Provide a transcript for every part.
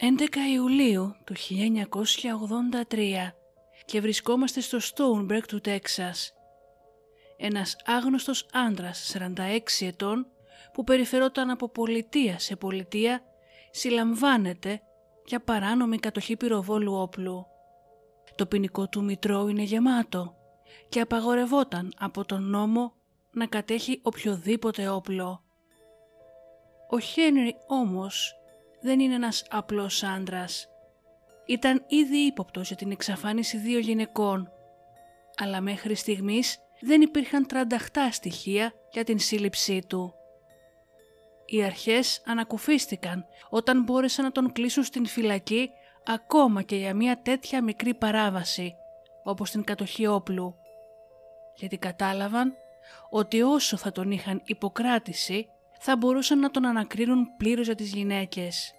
11 Ιουλίου του 1983 και βρισκόμαστε στο Stoneberg του Τέξας. Ένας άγνωστος άντρας 46 ετών που περιφερόταν από πολιτεία σε πολιτεία συλλαμβάνεται για παράνομη κατοχή πυροβόλου όπλου. Το ποινικό του μητρό είναι γεμάτο και απαγορευόταν από τον νόμο να κατέχει οποιοδήποτε όπλο. Ο Χένρι όμως δεν είναι ένας απλός άντρας. Ήταν ήδη ύποπτος για την εξαφάνιση δύο γυναικών, αλλά μέχρι στιγμής δεν υπήρχαν τρανταχτά στοιχεία για την σύλληψή του. Οι αρχές ανακουφίστηκαν όταν μπόρεσαν να τον κλείσουν στην φυλακή ακόμα και για μια τέτοια μικρή παράβαση, όπως την κατοχή όπλου, γιατί κατάλαβαν ότι όσο θα τον είχαν υποκράτηση, θα μπορούσαν να τον ανακρίνουν πλήρως για τις γυναίκες.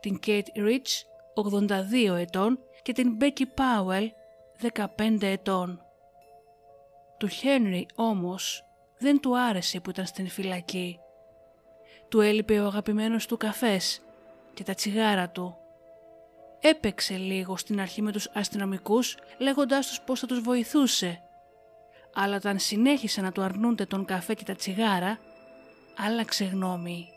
Την Kate Rich, 82 ετών, και την Becky Powell, 15 ετών. Του Henry όμως δεν του άρεσε που ήταν στην φυλακή. Του έλειπε ο αγαπημένος του καφές και τα τσιγάρα του. Έπαιξε λίγο στην αρχή με τους αστυνομικούς λέγοντάς τους πως θα τους βοηθούσε. Αλλά όταν συνέχισε να του αρνούνται τον καφέ και τα τσιγάρα, άλλαξε γνώμη.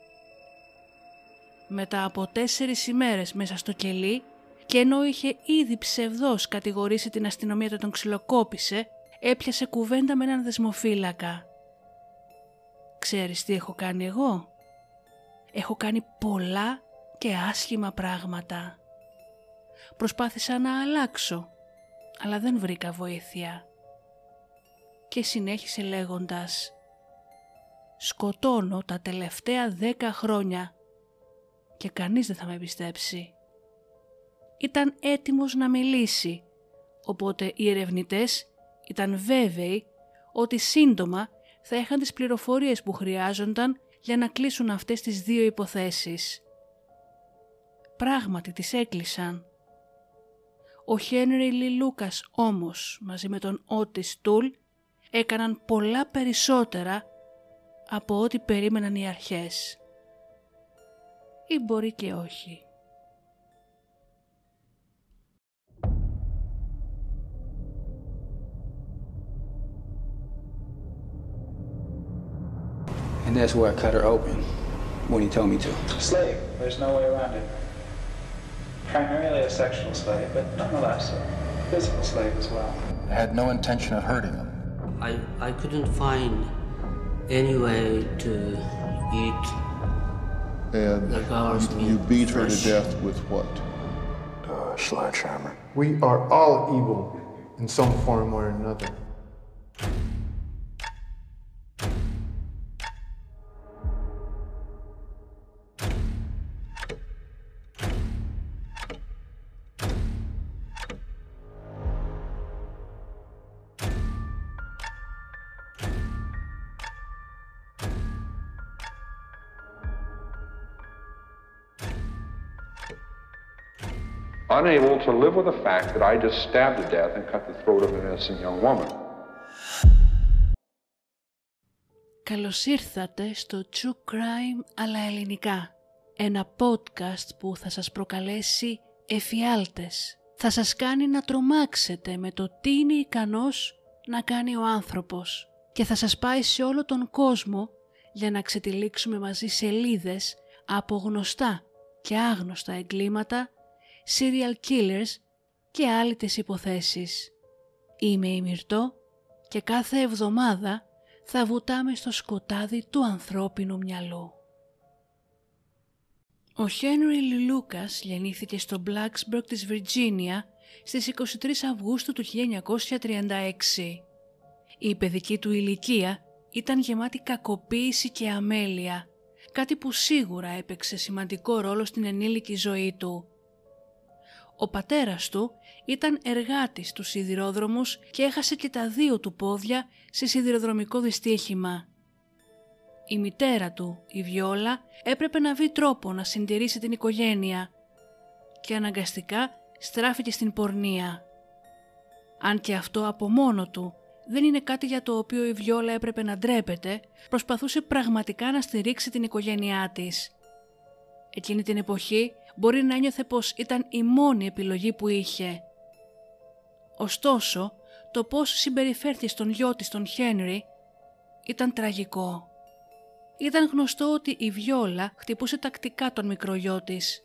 Μετά από τέσσερις ημέρες μέσα στο κελί και ενώ είχε ήδη ψευδός κατηγορήσει την αστυνομία ότι τον ξυλοκόπησε, έπιασε κουβέντα με έναν δεσμοφύλακα. «Ξέρεις τι έχω κάνει εγώ» έχω κάνει πολλά και άσχημα πράγματα. Προσπάθησα να αλλάξω, αλλά δεν βρήκα βοήθεια. Και συνέχισε λέγοντας «Σκοτώνω τα τελευταία δέκα χρόνια και κανείς δεν θα με πιστέψει». Ήταν έτοιμος να μιλήσει, οπότε οι ερευνητές ήταν βέβαιοι ότι σύντομα θα είχαν τις πληροφορίες που χρειάζονταν για να κλείσουν αυτές τις δύο υποθέσεις. Πράγματι τις έκλεισαν. Ο Χένρι Λι Λούκας όμως μαζί με τον Ότις Τούλ έκαναν πολλά περισσότερα από ό,τι περίμεναν οι αρχές. Ή μπορεί και όχι. And that's where I cut her open when he told me to. Slave. There's no way around it. Primarily a sexual slave, but nonetheless a physical slave as well. I had no intention of hurting him. I, I couldn't find any way to eat And the girl's meat. you beat her to death with what? Uh, sledgehammer. We are all evil in some form or another. To live with the fact that I just stabbed to death and cut the throat of an innocent young woman. Καλώς ήρθατε στο True Crime αλλά ελληνικά. Ένα podcast που θα σας προκαλέσει εφιάλτες. Θα σας κάνει να τρομάξετε με το τι είναι ικανός να κάνει ο άνθρωπος. Και θα σας πάει σε όλο τον κόσμο για να ξετυλίξουμε μαζί σελίδες από γνωστά και άγνωστα εγκλήματα, serial killers και άλλες υποθέσεις. Είμαι η Μυρτώ και κάθε εβδομάδα θα βουτάμε στο σκοτάδι του ανθρώπινου μυαλού. Ο Χένρι Λούκας γεννήθηκε στο Blacksburg της Βιρτζίνια στις 23 Αυγούστου του 1936. Η παιδική του ηλικία ήταν γεμάτη κακοποίηση και αμέλεια, κάτι που σίγουρα έπαιξε σημαντικό ρόλο στην ενήλικη ζωή του. Ο πατέρας του ήταν εργάτης του σιδηρόδρομους και έχασε και τα δύο του πόδια σε σιδηροδρομικό δυστύχημα. Η μητέρα του, η Βιόλα, έπρεπε να βρει τρόπο να συντηρήσει την οικογένεια και αναγκαστικά στράφηκε στην πορνεία. Αν και αυτό από μόνο του δεν είναι κάτι για το οποίο η Βιόλα έπρεπε να ντρέπεται, προσπαθούσε πραγματικά να στηρίξει την οικογένειά της. Εκείνη την εποχή μπορεί να ένιωθε πως ήταν η μόνη επιλογή που είχε. Ωστόσο, το πώς συμπεριφέρθη στον γιο της τον Χένρι ήταν τραγικό. Ήταν γνωστό ότι η Βιόλα χτυπούσε τακτικά τον μικρό γιο της.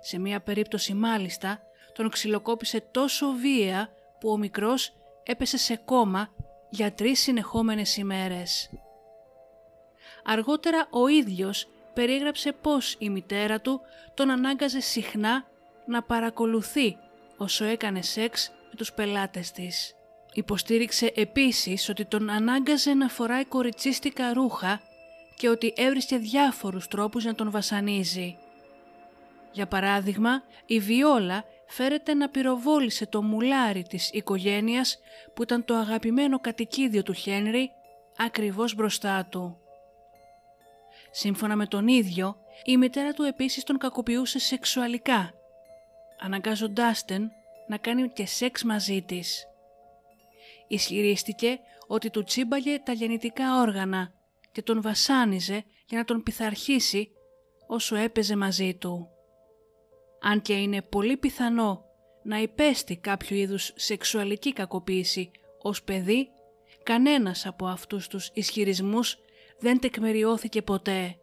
Σε μία περίπτωση μάλιστα τον ξυλοκόπησε τόσο βία που ο μικρός έπεσε σε κόμμα για τρεις συνεχόμενες ημέρες. Αργότερα ο ίδιος περιέγραψε πως η μητέρα του τον ανάγκαζε συχνά να παρακολουθεί όσο έκανε σεξ με τους πελάτες της. Υποστήριξε επίσης ότι τον ανάγκαζε να φοράει κοριτσίστικα ρούχα και ότι έβρισκε διάφορους τρόπους να τον βασανίζει. Για παράδειγμα, η Βιόλα φέρεται να πυροβόλησε το μουλάρι της οικογένειας που ήταν το αγαπημένο κατοικίδιο του Χένρι ακριβώς μπροστά του. Σύμφωνα με τον ίδιο, η μητέρα του επίσης τον κακοποιούσε σεξουαλικά, αναγκάζοντάς τον να κάνει και σεξ μαζί της. Ισχυρίστηκε ότι του τσίμπαγε τα γεννητικά όργανα και τον βασάνιζε για να τον πειθαρχήσει όσο έπαιζε μαζί του. Αν και είναι πολύ πιθανό να υπέστη κάποιο είδους σεξουαλική κακοποίηση ως παιδί, κανένας από αυτούς τους ισχυρισμούς δεν τεκμεριώθηκε ποτέ.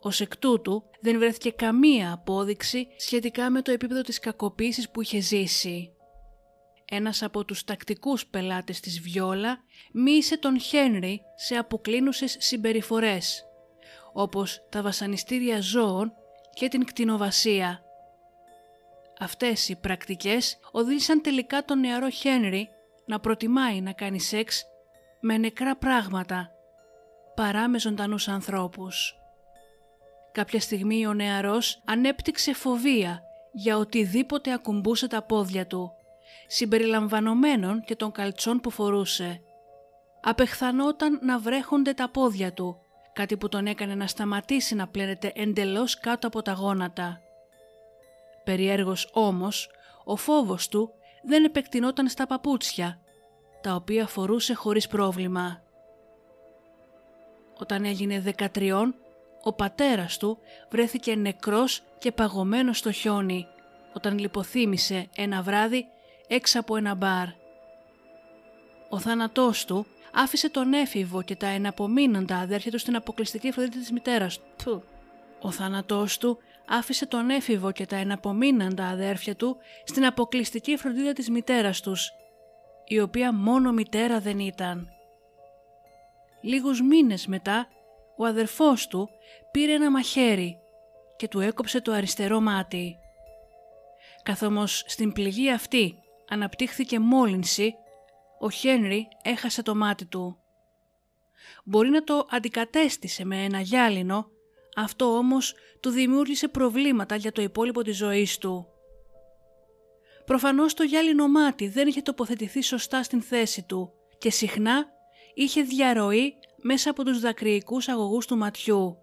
Ως εκ τούτου δεν βρέθηκε καμία απόδειξη σχετικά με το επίπεδο της κακοποίησης που είχε ζήσει. Ένας από τους τακτικούς πελάτες της Βιόλα μίλησε τον Χένρι σε αποκλίνουσες συμπεριφορές, όπως τα βασανιστήρια ζώων και την κτηνοβασία. Αυτές οι πρακτικές οδήγησαν τελικά τον νεαρό Χένρι να προτιμάει να κάνει σεξ με νεκρά πράγματα παρά με ζωντανούς ανθρώπους. Κάποια στιγμή ο νεαρός ανέπτυξε φοβία για οτιδήποτε ακουμπούσε τα πόδια του, συμπεριλαμβανομένων και των καλτσών που φορούσε. Απεχθανόταν να βρέχονται τα πόδια του, κάτι που τον έκανε να σταματήσει να πλένεται εντελώς κάτω από τα γόνατα. Περιέργως όμως, ο φόβος του δεν επεκτηνόταν στα παπούτσια, τα οποία φορούσε χωρίς πρόβλημα. Όταν έγινε 13, ο πατέρας του βρέθηκε νεκρός και παγωμένος στο χιόνι, όταν λιποθύμησε ένα βράδυ έξω από ένα μπαρ. Ο θάνατός του άφησε τον έφηβο και τα εναπομείνοντα αδέρφια του στην αποκλειστική φροντίδα της μητέρας του. Ο θάνατός του άφησε τον έφηβο και τα εναπομείνοντα αδέρφια του στην αποκλειστική φροντίδα της μητέρας τους, η οποία μόνο μητέρα δεν ήταν. Λίγους μήνες μετά, ο αδερφός του πήρε ένα μαχαίρι και του έκοψε το αριστερό μάτι. Καθώς στην πληγή αυτή αναπτύχθηκε μόλυνση, ο Χένρι έχασε το μάτι του. Μπορεί να το αντικατέστησε με ένα γυάλινο, αυτό όμως του δημιούργησε προβλήματα για το υπόλοιπο της ζωής του. Προφανώς το γυάλινο μάτι δεν είχε τοποθετηθεί σωστά στην θέση του και συχνά είχε διαρροή μέσα από τους δακρυικούς αγωγούς του ματιού.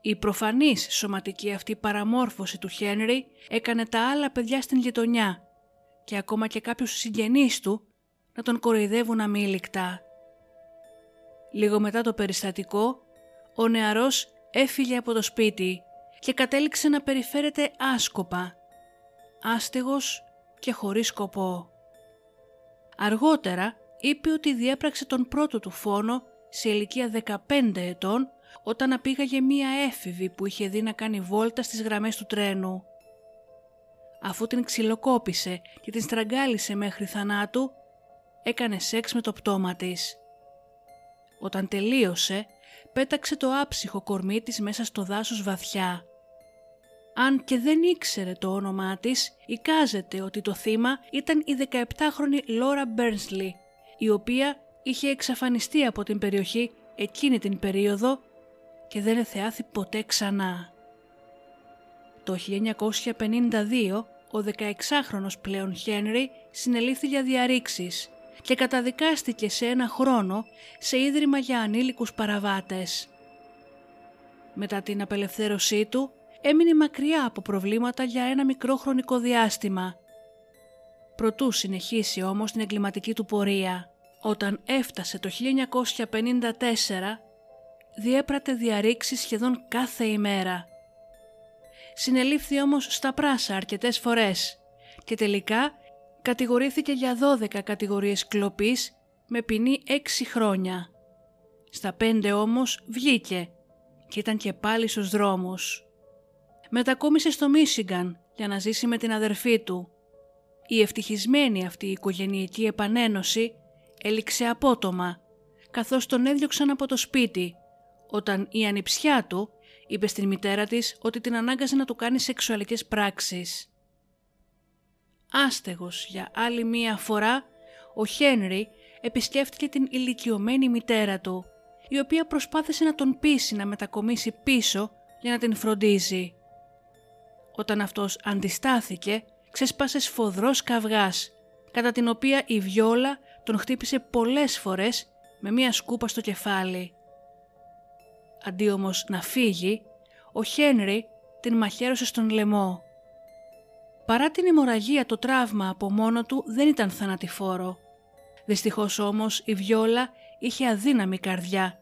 Η προφανής σωματική αυτή παραμόρφωση του Χένρι έκανε τα άλλα παιδιά στην γειτονιά και ακόμα και κάποιους συγγενείς του να τον κοροϊδεύουν αμήλικτα. Λίγο μετά το περιστατικό, ο νεαρός έφυγε από το σπίτι και κατέληξε να περιφέρεται άσκοπα, άστεγος και χωρίς σκοπό. Αργότερα είπε ότι διέπραξε τον πρώτο του φόνο σε ηλικία 15 ετών όταν απήγαγε μία έφηβη που είχε δει να κάνει βόλτα στις γραμμές του τρένου. Αφού την ξυλοκόπησε και την στραγγάλισε μέχρι θανάτου, έκανε σεξ με το πτώμα της. Όταν τελείωσε, πέταξε το άψυχο κορμί της μέσα στο δάσος βαθιά. Αν και δεν ήξερε το όνομά της, εικάζεται ότι το θύμα ήταν η 17χρονη Λόρα Μπέρνσλι, η οποία είχε εξαφανιστεί από την περιοχή εκείνη την περίοδο και δεν εθεάθη ποτέ ξανά. Το 1952 ο 16χρονος πλέον Χένρι συνελήφθη για διαρρήξεις και καταδικάστηκε σε ένα χρόνο σε ίδρυμα για ανήλικους παραβάτες. Μετά την απελευθέρωσή του έμεινε μακριά από προβλήματα για ένα μικρό χρονικό διάστημα. Προτού συνεχίσει όμως την εγκληματική του πορεία. Όταν έφτασε το 1954 διέπρατε διαρρήξεις σχεδόν κάθε ημέρα. συνελήφθη όμως στα πράσα αρκετές φορές και τελικά κατηγορήθηκε για 12 κατηγορίες κλοπής με ποινή 6 χρόνια. Στα 5 όμως βγήκε και ήταν και πάλι στους δρόμους. Μετακόμισε στο Μίσιγκαν για να ζήσει με την αδερφή του. Η ευτυχισμένη αυτή η οικογενειακή επανένωση έληξε απότομα καθώς τον έδιωξαν από το σπίτι όταν η ανιψιά του είπε στην μητέρα της ότι την ανάγκαζε να του κάνει σεξουαλικές πράξεις. Άστεγος για άλλη μία φορά, ο Χένρι επισκέφτηκε την ηλικιωμένη μητέρα του, η οποία προσπάθησε να τον πείσει να μετακομίσει πίσω για να την φροντίζει. Όταν αυτός αντιστάθηκε, ξεσπάσε σφοδρός καυγάς, κατά την οποία η βιόλα τον χτύπησε πολλές φορές με μία σκούπα στο κεφάλι. Αντί όμως να φύγει, ο Χένρι την μαχαίρωσε στον λαιμό. Παρά την αιμορραγία το τραύμα από μόνο του δεν ήταν θανατηφόρο. Δυστυχώς όμως η Βιόλα είχε αδύναμη καρδιά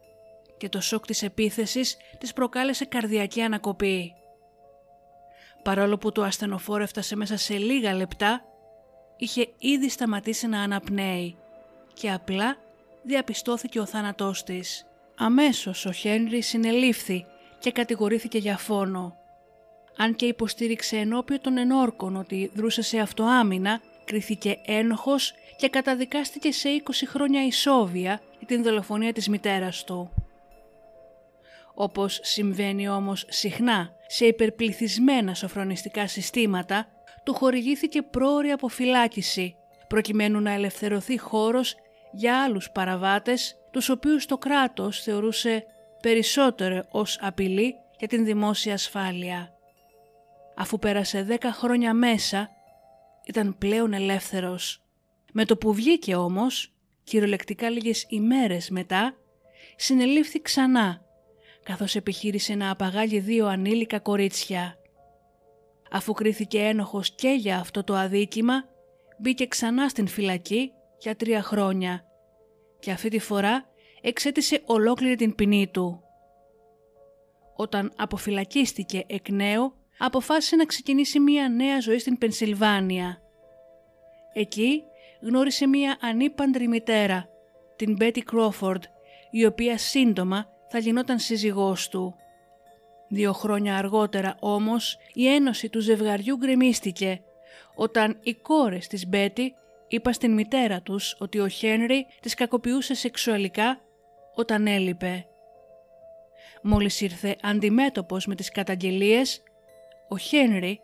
και το σοκ της επίθεσης της προκάλεσε καρδιακή ανακοπή. Παρόλο που το ασθενοφόρο έφτασε μέσα σε λίγα λεπτά, είχε ήδη σταματήσει να αναπνέει και απλά διαπιστώθηκε ο θάνατός της. Αμέσως ο Χένρι συνελήφθη και κατηγορήθηκε για φόνο. Αν και υποστήριξε ενώπιο των ενόρκων ότι δρούσε σε αυτοάμυνα, κρίθηκε ένοχος και καταδικάστηκε σε 20 χρόνια ισόβια για την δολοφονία της μητέρας του. Όπως συμβαίνει όμως συχνά σε υπερπληθυσμένα σοφρονιστικά συστήματα, του χορηγήθηκε πρόορη αποφυλάκηση, προκειμένου να ελευθερωθεί χώρος για άλλους παραβάτες, τους οποίους το κράτος θεωρούσε περισσότερο ως απειλή για την δημόσια ασφάλεια. Αφού πέρασε δέκα χρόνια μέσα, ήταν πλέον ελεύθερος. Με το που βγήκε όμως, κυριολεκτικά λίγες ημέρες μετά, συνελήφθη ξανά, καθώς επιχείρησε να απαγάγει δύο ανήλικα κορίτσια. Αφού κρίθηκε ένοχος και για αυτό το αδίκημα, μπήκε ξανά στην φυλακή για τρία χρόνια και αυτή τη φορά εξέτησε ολόκληρη την ποινή του. Όταν αποφυλακίστηκε εκ νέου, αποφάσισε να ξεκινήσει μία νέα ζωή στην Πενσιλβάνια. Εκεί γνώρισε μία ανήπαντρη μητέρα, την Μπέτι Κρόφορντ, η οποία σύντομα θα γινόταν σύζυγός του. Δύο χρόνια αργότερα όμως η ένωση του ζευγαριού γκρεμίστηκε όταν οι κόρες της Μπέτι είπα στην μητέρα τους ότι ο Χένρι τις κακοποιούσε σεξουαλικά όταν έλειπε. Μόλις ήρθε αντιμέτωπος με τις καταγγελίες, ο Χένρι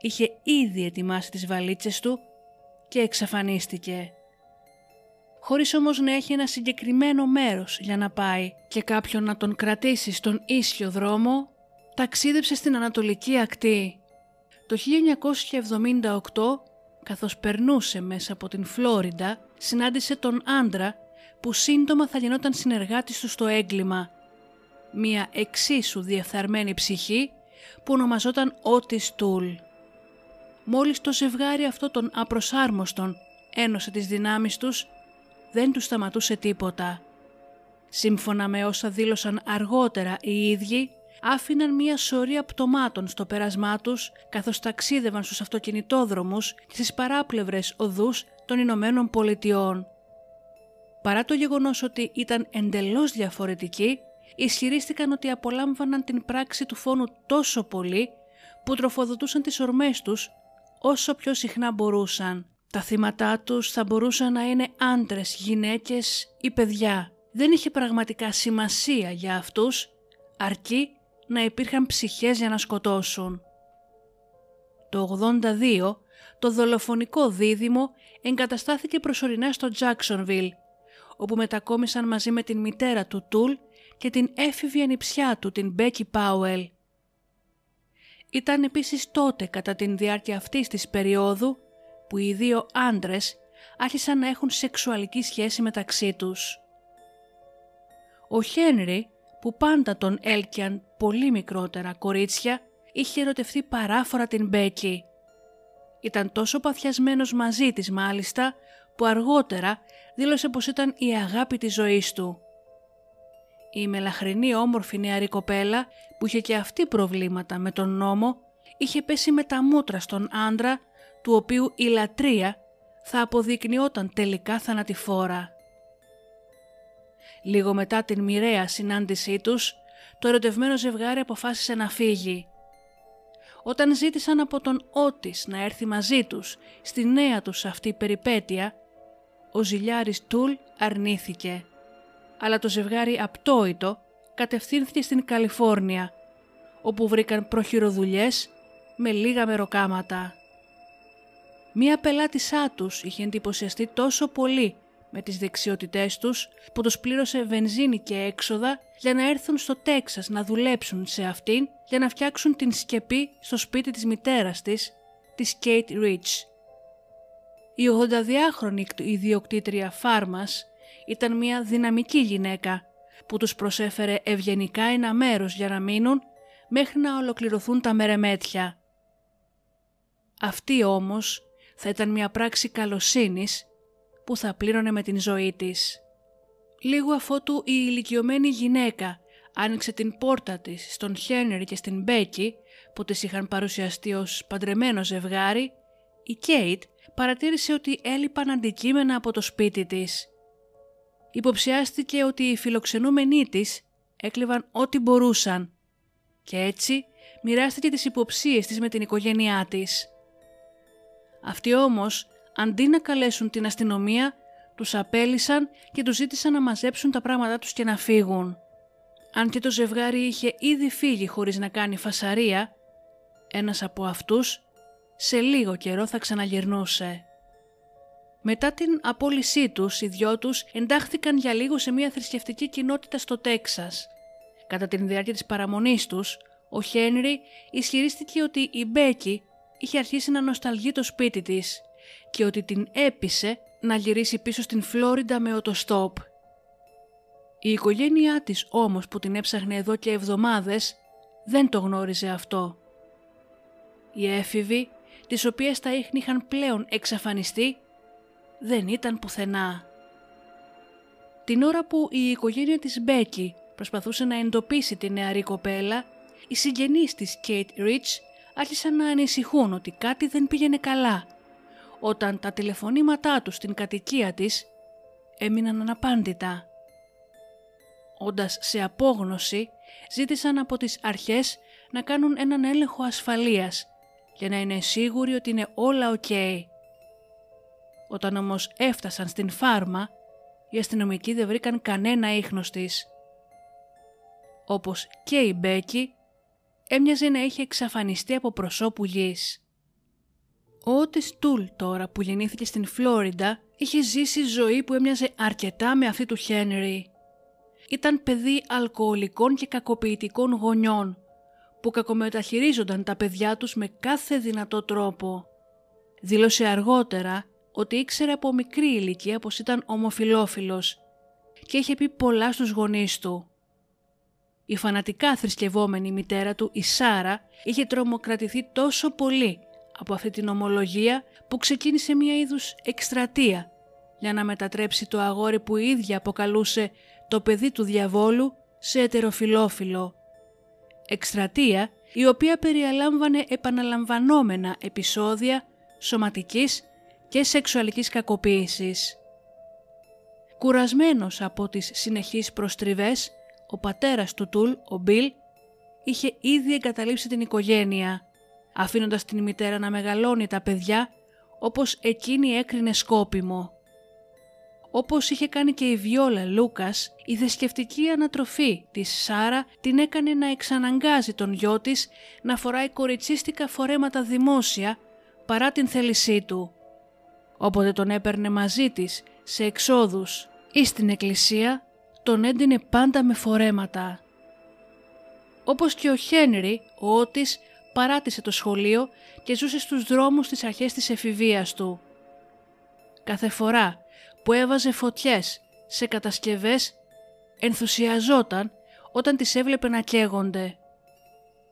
είχε ήδη ετοιμάσει τις βαλίτσες του και εξαφανίστηκε. Χωρίς όμως να έχει ένα συγκεκριμένο μέρος για να πάει και κάποιον να τον κρατήσει στον ίσιο δρόμο, ταξίδεψε στην Ανατολική Ακτή. Το 1978 καθώς περνούσε μέσα από την Φλόριντα, συνάντησε τον άντρα που σύντομα θα γινόταν συνεργάτης του στο έγκλημα. Μία εξίσου διεφθαρμένη ψυχή που ονομαζόταν Ότις Τούλ. Μόλις το ζευγάρι αυτό των απροσάρμοστων ένωσε τις δυνάμεις τους, δεν του σταματούσε τίποτα. Σύμφωνα με όσα δήλωσαν αργότερα οι ίδιοι, άφηναν μία σωρία πτωμάτων στο πέρασμά τους καθώς ταξίδευαν στους αυτοκινητόδρομους και στις παράπλευρες οδούς των Ηνωμένων Πολιτειών. Παρά το γεγονός ότι ήταν εντελώς διαφορετικοί, ισχυρίστηκαν ότι απολάμβαναν την πράξη του φόνου τόσο πολύ που τροφοδοτούσαν τις ορμές τους όσο πιο συχνά μπορούσαν. Τα θύματά τους θα μπορούσαν να είναι άντρες, γυναίκες ή παιδιά. Δεν είχε πραγματικά σημασία για αυτούς, αρκεί να υπήρχαν ψυχές για να σκοτώσουν. Το 82 το δολοφονικό δίδυμο εγκαταστάθηκε προσωρινά στο Jacksonville, όπου μετακόμισαν μαζί με την μητέρα του Τούλ και την έφηβη ανιψιά του, την Μπέκι Πάουελ. Ήταν επίσης τότε κατά την διάρκεια αυτής της περίοδου που οι δύο άντρες άρχισαν να έχουν σεξουαλική σχέση μεταξύ τους. Ο Χένρι που πάντα τον έλκιαν πολύ μικρότερα κορίτσια, είχε ερωτευτεί παράφορα την Μπέκη. Ήταν τόσο παθιασμένος μαζί της μάλιστα, που αργότερα δήλωσε πως ήταν η αγάπη της ζωής του. Η μελαχρινή όμορφη νεαρή κοπέλα, που είχε και αυτή προβλήματα με τον νόμο, είχε πέσει με τα μούτρα στον άντρα του οποίου η λατρεία θα αποδεικνυόταν τελικά θανατηφόρα. Λίγο μετά την μοιραία συνάντησή τους, το ερωτευμένο ζευγάρι αποφάσισε να φύγει. Όταν ζήτησαν από τον Ότις να έρθει μαζί τους στη νέα τους αυτή περιπέτεια, ο ζηλιάρης Τούλ αρνήθηκε. Αλλά το ζευγάρι απτόητο κατευθύνθηκε στην Καλιφόρνια, όπου βρήκαν προχειροδουλειές με λίγα μεροκάματα. Μία πελάτησά τους είχε εντυπωσιαστεί τόσο πολύ με τις δεξιότητές τους που τους πλήρωσε βενζίνη και έξοδα για να έρθουν στο Τέξας να δουλέψουν σε αυτήν για να φτιάξουν την σκεπή στο σπίτι της μητέρας της, της Kate Rich. Η 82χρονη ιδιοκτήτρια Φάρμας ήταν μια δυναμική γυναίκα που τους προσέφερε ευγενικά ένα μέρος για να μείνουν μέχρι να ολοκληρωθούν τα μερεμέτια. Αυτή όμως θα ήταν μια πράξη καλοσύνης που θα πλήρωνε με την ζωή της. Λίγο αφότου η ηλικιωμένη γυναίκα άνοιξε την πόρτα της στον Χένρι και στην Μπέκη που τις είχαν παρουσιαστεί ως παντρεμένο ζευγάρι, η Κέιτ παρατήρησε ότι έλειπαν αντικείμενα από το σπίτι της. Υποψιάστηκε ότι οι φιλοξενούμενοι της έκλειβαν ό,τι μπορούσαν και έτσι μοιράστηκε τις υποψίες της με την οικογένειά της. Αυτοί όμως, αντί να καλέσουν την αστυνομία, τους απέλησαν και τους ζήτησαν να μαζέψουν τα πράγματά τους και να φύγουν. Αν και το ζευγάρι είχε ήδη φύγει χωρίς να κάνει φασαρία, ένας από αυτούς σε λίγο καιρό θα ξαναγυρνούσε. Μετά την απόλυσή τους, οι δυο τους εντάχθηκαν για λίγο σε μια θρησκευτική κοινότητα στο Τέξας. Κατά την διάρκεια της παραμονής τους, ο Χένρι ισχυρίστηκε ότι η Μπέκη είχε αρχίσει να νοσταλγεί το σπίτι της και ότι την έπεισε να γυρίσει πίσω στην Φλόριντα με οτοστόπ. Η οικογένειά της όμως που την έψαχνε εδώ και εβδομάδες δεν το γνώριζε αυτό. Οι έφηβοι, τις οποίες τα ίχνη είχαν πλέον εξαφανιστεί, δεν ήταν πουθενά. Την ώρα που η οικογένεια της Μπέκη προσπαθούσε να εντοπίσει τη νεαρή κοπέλα, οι συγγενείς της Κέιτ Ρίτς άρχισαν να ανησυχούν ότι κάτι δεν πήγαινε καλά, όταν τα τηλεφωνήματά τους στην κατοικία της έμειναν αναπάντητα. Όντας σε απόγνωση, ζήτησαν από τις αρχές να κάνουν έναν έλεγχο ασφαλείας για να είναι σίγουροι ότι είναι όλα οκ. Όταν όμως έφτασαν στην φάρμα, οι αστυνομικοί δεν βρήκαν κανένα ίχνος της. Όπως και η Μπέκη, έμοιαζε να είχε εξαφανιστεί από προσώπου γης. Ο Ότις Τούλ τώρα που γεννήθηκε στην Φλόριντα είχε ζήσει ζωή που έμοιαζε αρκετά με αυτή του Χένρι. Ήταν παιδί αλκοολικών και κακοποιητικών γονιών που κακομεταχειρίζονταν τα παιδιά τους με κάθε δυνατό τρόπο. Δήλωσε αργότερα ότι ήξερε από μικρή ηλικία πως ήταν ομοφιλόφιλος και είχε πει πολλά στους γονείς του. Η φανατικά θρησκευόμενη μητέρα του, η Σάρα, είχε τρομοκρατηθεί τόσο πολύ από αυτή την ομολογία που ξεκίνησε μία είδους εκστρατεία για να μετατρέψει το αγόρι που η ίδια αποκαλούσε το παιδί του διαβόλου σε ετεροφιλόφιλο. Εκστρατεία η οποία περιαλάμβανε επαναλαμβανόμενα επεισόδια σωματικής και σεξουαλικής κακοποίησης. Κουρασμένος από τις συνεχείς προστριβές, ο πατέρας του Τούλ, ο Μπιλ, είχε ήδη εγκαταλείψει την οικογένεια, αφήνοντας την μητέρα να μεγαλώνει τα παιδιά όπως εκείνη έκρινε σκόπιμο. Όπως είχε κάνει και η Βιόλα Λούκας, η δεσκευτική ανατροφή της Σάρα την έκανε να εξαναγκάζει τον γιο της να φοράει κοριτσίστικα φορέματα δημόσια παρά την θέλησή του. Όποτε τον έπαιρνε μαζί της σε εξόδους ή στην εκκλησία, τον έντυνε πάντα με φορέματα. Όπως και ο Χένρι, ο Ότης παράτησε το σχολείο και ζούσε στους δρόμους της αρχές της εφηβείας του. Κάθε φορά που έβαζε φωτιές σε κατασκευές ενθουσιαζόταν όταν τις έβλεπε να καίγονται.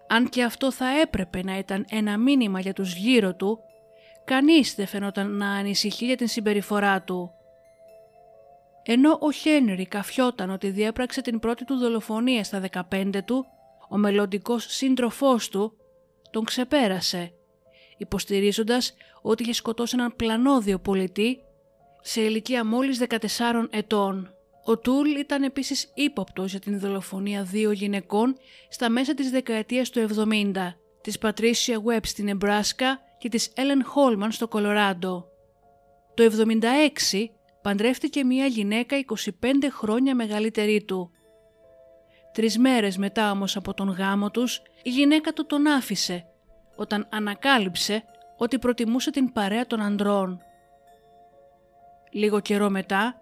Αν και αυτό θα έπρεπε να ήταν ένα μήνυμα για τους γύρω του, κανείς δεν φαινόταν να ανησυχεί για την συμπεριφορά του. Ενώ ο Χένρι καφιόταν ότι διέπραξε την πρώτη του δολοφονία στα 15 του, ο μελλοντικός σύντροφός του τον ξεπέρασε, υποστηρίζοντας ότι είχε σκοτώσει έναν πλανόδιο πολιτή σε ηλικία μόλις 14 ετών. Ο Τούλ ήταν επίσης ύποπτος για την δολοφονία δύο γυναικών στα μέσα της δεκαετίας του 70, της Πατρίσια Webb στην Εμπράσκα και της Έλεν Χόλμαν στο Κολοράντο. Το 76 παντρεύτηκε μια γυναίκα 25 χρόνια μεγαλύτερη του. Τρεις μέρες μετά όμως από τον γάμο τους, η γυναίκα του τον άφησε, όταν ανακάλυψε ότι προτιμούσε την παρέα των ανδρών. Λίγο καιρό μετά,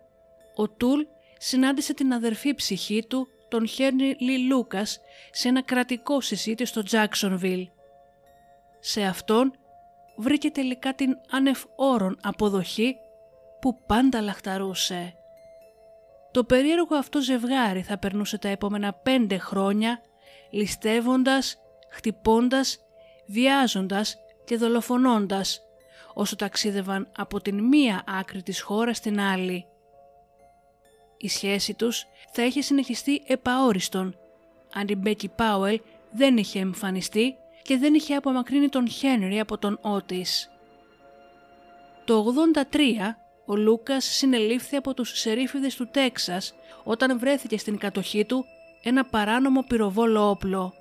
ο Τούλ συνάντησε την αδερφή ψυχή του, τον Χέρνι Λι Λούκας, σε ένα κρατικό συζήτη στο Τζάξονβιλ. Σε αυτόν βρήκε τελικά την άνευ όρων αποδοχή που πάντα λαχταρούσε. Το περίεργο αυτό ζευγάρι θα περνούσε τα επόμενα πέντε χρόνια ληστεύοντας, χτυπώντας, βιάζοντας και δολοφονώντας όσο ταξίδευαν από την μία άκρη της χώρας στην άλλη. Η σχέση τους θα είχε συνεχιστεί επαόριστον αν η Μπέκι Πάουελ δεν είχε εμφανιστεί και δεν είχε απομακρύνει τον Χένρι από τον Ότις. Το 83 ο Λούκας συνελήφθη από τους σερίφιδες του Τέξας όταν βρέθηκε στην κατοχή του ένα παράνομο πυροβόλο όπλο.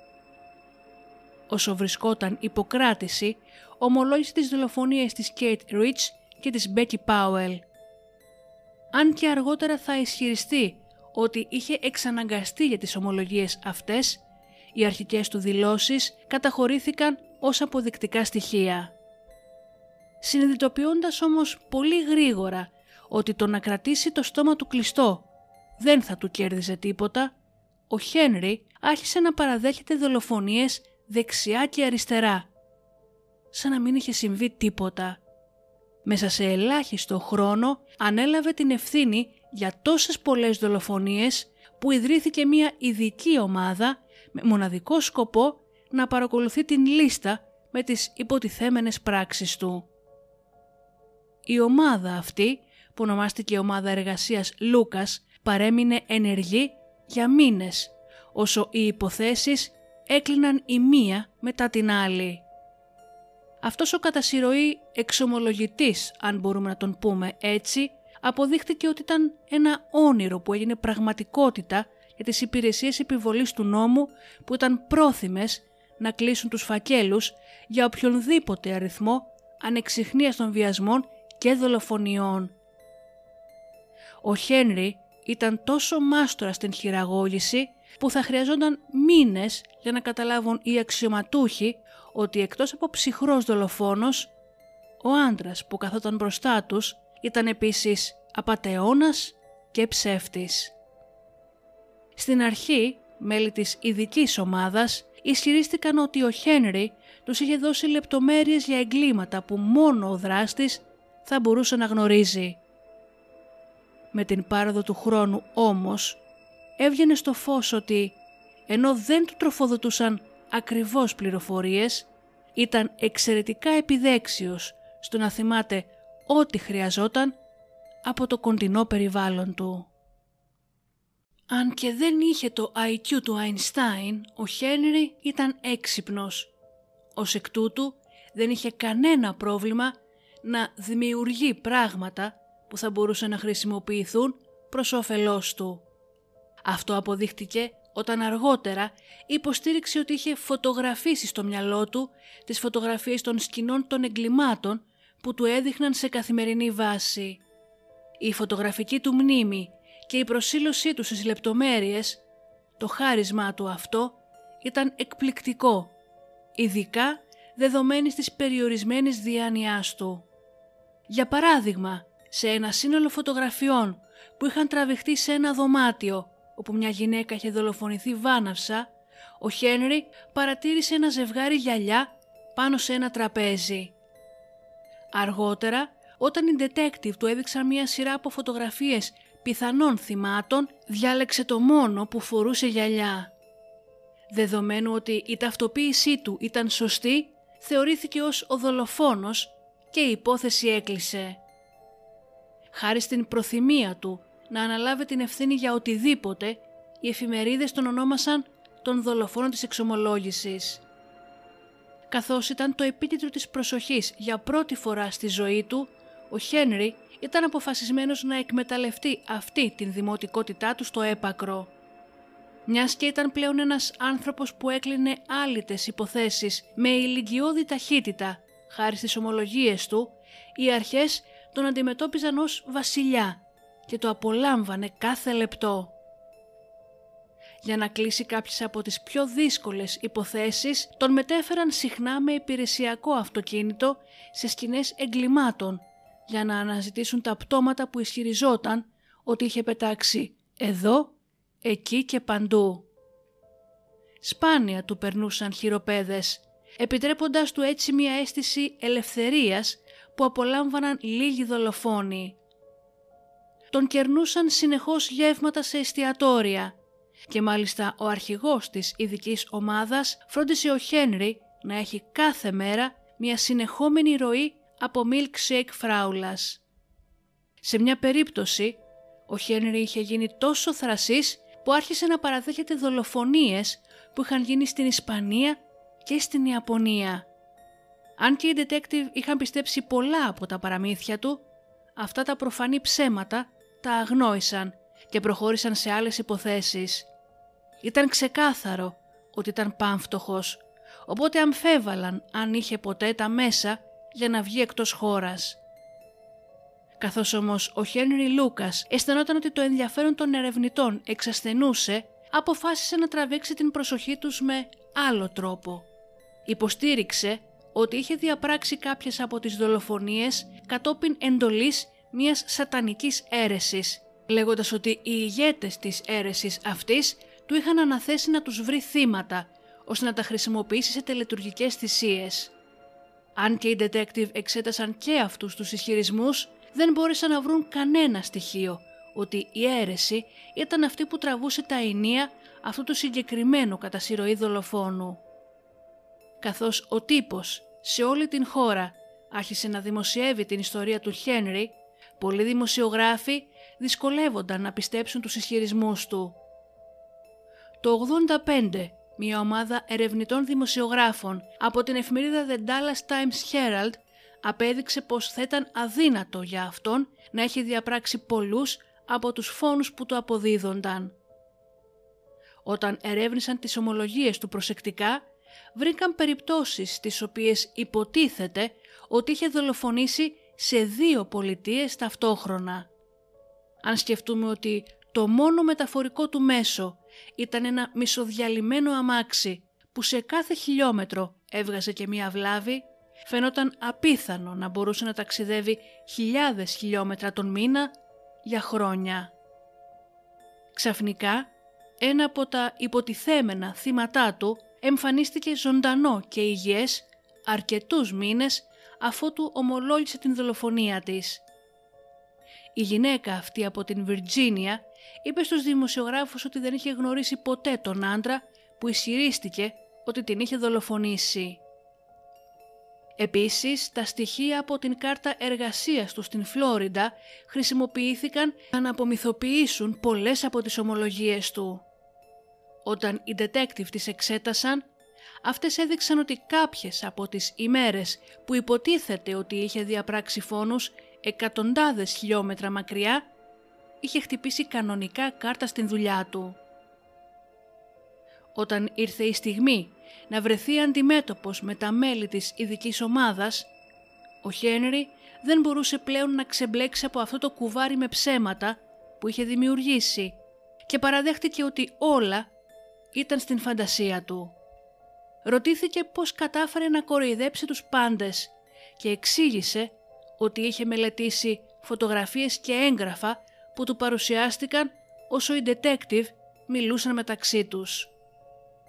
Όσο βρισκόταν υποκράτηση, ομολόγησε τις δολοφονίες της Κέιτ Ρίτς και της Μπέκι Πάουελ. Αν και αργότερα θα ισχυριστεί ότι είχε εξαναγκαστεί για τις ομολογίες αυτές, οι αρχικές του δηλώσεις καταχωρήθηκαν ως αποδεικτικά στοιχεία. Συνειδητοποιώντας όμως πολύ γρήγορα ότι το να κρατήσει το στόμα του κλειστό δεν θα του κέρδιζε τίποτα, ο Χένρι άρχισε να παραδέχεται δολοφονίες δεξιά και αριστερά, σαν να μην είχε συμβεί τίποτα. Μέσα σε ελάχιστο χρόνο ανέλαβε την ευθύνη για τόσες πολλές δολοφονίες που ιδρύθηκε μια ειδική ομάδα με μοναδικό σκοπό να παρακολουθεί την λίστα με τις υποτιθέμενες πράξεις του. Η ομάδα αυτή, που ονομάστηκε Ομάδα Εργασίας Λούκας, παρέμεινε ενεργή για μήνες, όσο οι υποθέσεις έκλειναν η μία μετά την άλλη. Αυτός ο κατασυρωή εξομολογητής, αν μπορούμε να τον πούμε έτσι, αποδείχτηκε ότι ήταν ένα όνειρο που έγινε πραγματικότητα για τις υπηρεσίες επιβολής του νόμου που ήταν πρόθυμες να κλείσουν τους φακέλους για οποιονδήποτε αριθμό ανεξιχνίας των βιασμών και δολοφονιών. Ο Χένρι ήταν τόσο μάστορα στην χειραγώγηση που θα χρειαζόταν μήνες για να καταλάβουν οι αξιωματούχοι ότι εκτός από ψυχρός δολοφόνος, ο άντρας που καθόταν μπροστά τους ήταν επίσης απατεώνας και ψεύτης. Στην αρχή, μέλη της ειδικής ομάδας ισχυρίστηκαν ότι ο Χένρι τους είχε δώσει λεπτομέρειες για εγκλήματα που μόνο ο δράστης θα μπορούσε να γνωρίζει. Με την πάροδο του χρόνου όμως έβγαινε στο φως ότι ενώ δεν του τροφοδοτούσαν ακριβώς πληροφορίες, ήταν εξαιρετικά επιδέξιος στο να θυμάται ό,τι χρειαζόταν από το κοντινό περιβάλλον του. Αν και δεν είχε το IQ του Αϊνστάιν, ο Χένρι ήταν έξυπνος. Ως εκ τούτου δεν είχε κανένα πρόβλημα να δημιουργεί πράγματα που θα μπορούσαν να χρησιμοποιηθούν προς όφελός του. Αυτό αποδείχτηκε όταν αργότερα υποστήριξε ότι είχε φωτογραφίσει στο μυαλό του τις φωτογραφίες των σκηνών των εγκλημάτων που του έδειχναν σε καθημερινή βάση. Η φωτογραφική του μνήμη και η προσήλωσή του στις λεπτομέρειες, το χάρισμά του αυτό ήταν εκπληκτικό, ειδικά δεδομένης της περιορισμένης διάνοιάς του. Για παράδειγμα, σε ένα σύνολο φωτογραφιών που είχαν τραβηχτεί σε ένα δωμάτιο όπου μια γυναίκα είχε δολοφονηθεί βάναυσα, ο Χένρι παρατήρησε ένα ζευγάρι γυαλιά πάνω σε ένα τραπέζι. Αργότερα, όταν οι detective του έδειξαν μια σειρά από φωτογραφίες πιθανών θυμάτων, διάλεξε το μόνο που φορούσε γυαλιά. Δεδομένου ότι η ταυτοποίησή του ήταν σωστή, θεωρήθηκε ως ο δολοφόνος και η υπόθεση έκλεισε. Χάρη στην προθυμία του να αναλάβει την ευθύνη για οτιδήποτε, οι εφημερίδες τον ονόμασαν τον δολοφόνο της εξομολόγησης. Καθώς ήταν το επίτητρο της προσοχής για πρώτη φορά στη ζωή του, ο Χένρι ήταν αποφασισμένος να εκμεταλλευτεί αυτή την δημοτικότητά του στο έπακρο. Μιας και ήταν πλέον ένας άνθρωπος που έκλεινε άλυτες υποθέσεις με ηλικιώδη ταχύτητα, χάρη στις ομολογίες του, οι αρχές τον αντιμετώπιζαν ως βασιλιά και το απολάμβανε κάθε λεπτό. Για να κλείσει κάποιες από τις πιο δύσκολες υποθέσεις, τον μετέφεραν συχνά με υπηρεσιακό αυτοκίνητο σε σκηνές εγκλημάτων για να αναζητήσουν τα πτώματα που ισχυριζόταν ότι είχε πετάξει εδώ, εκεί και παντού. Σπάνια του περνούσαν χειροπέδες, επιτρέποντας του έτσι μια αίσθηση ελευθερίας που απολάμβαναν λίγοι δολοφόνοι. Τον κερνούσαν συνεχώς γεύματα σε εστιατόρια και μάλιστα ο αρχηγός της ειδικής ομάδας φρόντισε ο Χένρι να έχει κάθε μέρα μια συνεχόμενη ροή από milkshake φράουλας. Σε μια περίπτωση, ο Χένρι είχε γίνει τόσο θρασής που άρχισε να παραδέχεται δολοφονίες που είχαν γίνει στην Ισπανία και στην Ιαπωνία. Αν και οι detective είχαν πιστέψει πολλά από τα παραμύθια του, αυτά τα προφανή ψέματα τα αγνόησαν και προχώρησαν σε άλλες υποθέσεις. Ήταν ξεκάθαρο ότι ήταν πάμφτωχος, οπότε αμφέβαλαν αν είχε ποτέ τα μέσα για να βγει εκτός χώρας. Καθώς όμως ο Χένρι Λούκας αισθανόταν ότι το ενδιαφέρον των ερευνητών εξασθενούσε, αποφάσισε να τραβήξει την προσοχή τους με άλλο τρόπο. Υποστήριξε ότι είχε διαπράξει κάποιες από τις δολοφονίες κατόπιν εντολής μιας σατανικής αίρεσης, λέγοντας ότι οι ηγέτες της αίρεσης αυτής του είχαν αναθέσει να τους βρει θύματα, ώστε να τα χρησιμοποιήσει σε τελετουργικές θυσίες. Αν και οι detective εξέτασαν και αυτούς τους ισχυρισμούς, δεν μπόρεσαν να βρουν κανένα στοιχείο ότι η αίρεση ήταν αυτή που τραβούσε τα ενία αυτού του συγκεκριμένου κατά συρροή δολοφόνου. Καθώς ο τύπος σε όλη την χώρα άρχισε να δημοσιεύει την ιστορία του Χένρι, πολλοί δημοσιογράφοι δυσκολεύονταν να πιστέψουν τους ισχυρισμούς του. Το 85 μια ομάδα ερευνητών δημοσιογράφων από την εφημερίδα The Dallas Times Herald απέδειξε πως θα ήταν αδύνατο για αυτόν να έχει διαπράξει πολλούς από τους φόνους που του αποδίδονταν. Όταν ερεύνησαν τις ομολογίες του προσεκτικά, βρήκαν περιπτώσεις τις οποίες υποτίθεται ότι είχε δολοφονήσει σε δύο πολιτείες ταυτόχρονα. Αν σκεφτούμε ότι το μόνο μεταφορικό του μέσο ήταν ένα μισοδιαλυμένο αμάξι που σε κάθε χιλιόμετρο έβγαζε και μία βλάβη, φαινόταν απίθανο να μπορούσε να ταξιδεύει χιλιάδες χιλιόμετρα τον μήνα για χρόνια. Ξαφνικά, ένα από τα υποτιθέμενα θύματά του εμφανίστηκε ζωντανό και υγιές αρκετούς μήνες αφού του ομολόγησε την δολοφονία της. Η γυναίκα αυτή από την Βιρτζίνια είπε στους δημοσιογράφους ότι δεν είχε γνωρίσει ποτέ τον άντρα που ισχυρίστηκε ότι την είχε δολοφονήσει. Επίσης, τα στοιχεία από την κάρτα εργασίας τους στην Φλόριντα χρησιμοποιήθηκαν για να απομυθοποιήσουν πολλές από τις ομολογίες του. Όταν οι detective τις εξέτασαν, αυτές έδειξαν ότι κάποιες από τις ημέρες που υποτίθεται ότι είχε διαπράξει φόνους εκατοντάδες χιλιόμετρα μακριά είχε χτυπήσει κανονικά κάρτα στην δουλειά του. Όταν ήρθε η στιγμή να βρεθεί αντιμέτωπος με τα μέλη της ειδικής ομάδας, ο Χένρι δεν μπορούσε πλέον να ξεμπλέξει από αυτό το κουβάρι με ψέματα που είχε δημιουργήσει και παραδέχτηκε ότι όλα ήταν στην φαντασία του. Ρωτήθηκε πώς κατάφερε να κοροϊδέψει τους πάντες και εξήγησε ότι είχε μελετήσει φωτογραφίες και έγγραφα που του παρουσιάστηκαν όσο οι detective μιλούσαν μεταξύ τους.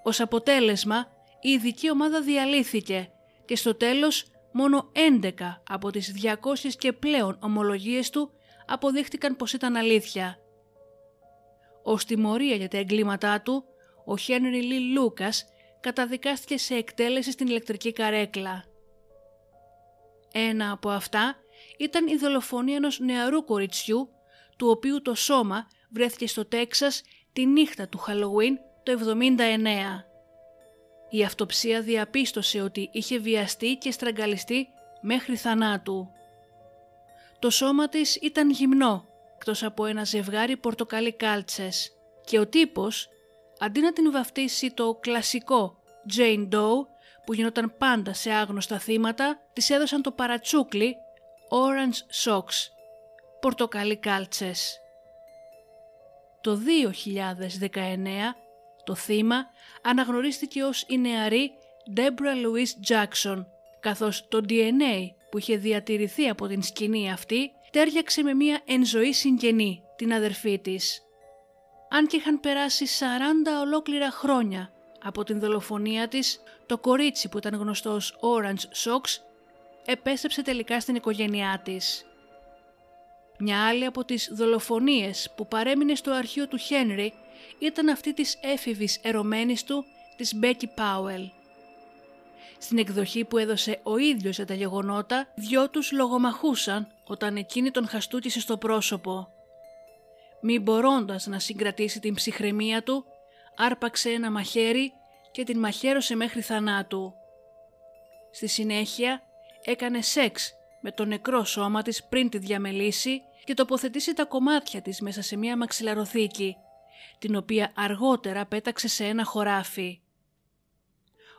Ως αποτέλεσμα, η ειδική ομάδα διαλύθηκε και στο τέλος μόνο 11 από τις 200 και πλέον ομολογίες του αποδείχτηκαν πως ήταν αλήθεια. Ως τιμωρία για τα εγκλήματά του, ο Χένρι Λί Λούκας καταδικάστηκε σε εκτέλεση στην ηλεκτρική καρέκλα. Ένα από αυτά ήταν η δολοφονία ενός νεαρού κοριτσιού του οποίου το σώμα βρέθηκε στο Τέξας τη νύχτα του Χαλοουίν το 79. Η αυτοψία διαπίστωσε ότι είχε βιαστεί και στραγγαλιστεί μέχρι θανάτου. Το σώμα της ήταν γυμνό, εκτός από ένα ζευγάρι πορτοκαλί κάλτσες και ο τύπος, αντί να την βαφτίσει το κλασικό Jane Doe που γινόταν πάντα σε άγνωστα θύματα, της έδωσαν το παρατσούκλι Orange Socks, πορτοκαλί κάλτσες. Το 2019 το θύμα αναγνωρίστηκε ως η νεαρή Deborah Louise Jackson, καθώς το DNA που είχε διατηρηθεί από την σκηνή αυτή τέριαξε με μία ενζωή συγγενή, την αδερφή της. Αν και είχαν περάσει 40 ολόκληρα χρόνια από την δολοφονία της, το κορίτσι που ήταν γνωστό ως Orange Socks επέστρεψε τελικά στην οικογένειά της. Μια άλλη από τις δολοφονίες που παρέμεινε στο αρχείο του Χένρι ήταν αυτή της έφηβης ερωμένης του, της Μπέκι Πάουελ. Στην εκδοχή που έδωσε ο ίδιος για τα γεγονότα, δυο τους λογομαχούσαν όταν εκείνη τον χαστούκισε στο πρόσωπο. Μη μπορώντας να συγκρατήσει την ψυχραιμία του, άρπαξε ένα μαχαίρι και την μαχαίρωσε μέχρι θανάτου. Στη συνέχεια έκανε σεξ με το νεκρό σώμα της πριν τη διαμελήσει και τοποθετήσει τα κομμάτια της μέσα σε μια μαξιλαροθήκη, την οποία αργότερα πέταξε σε ένα χωράφι.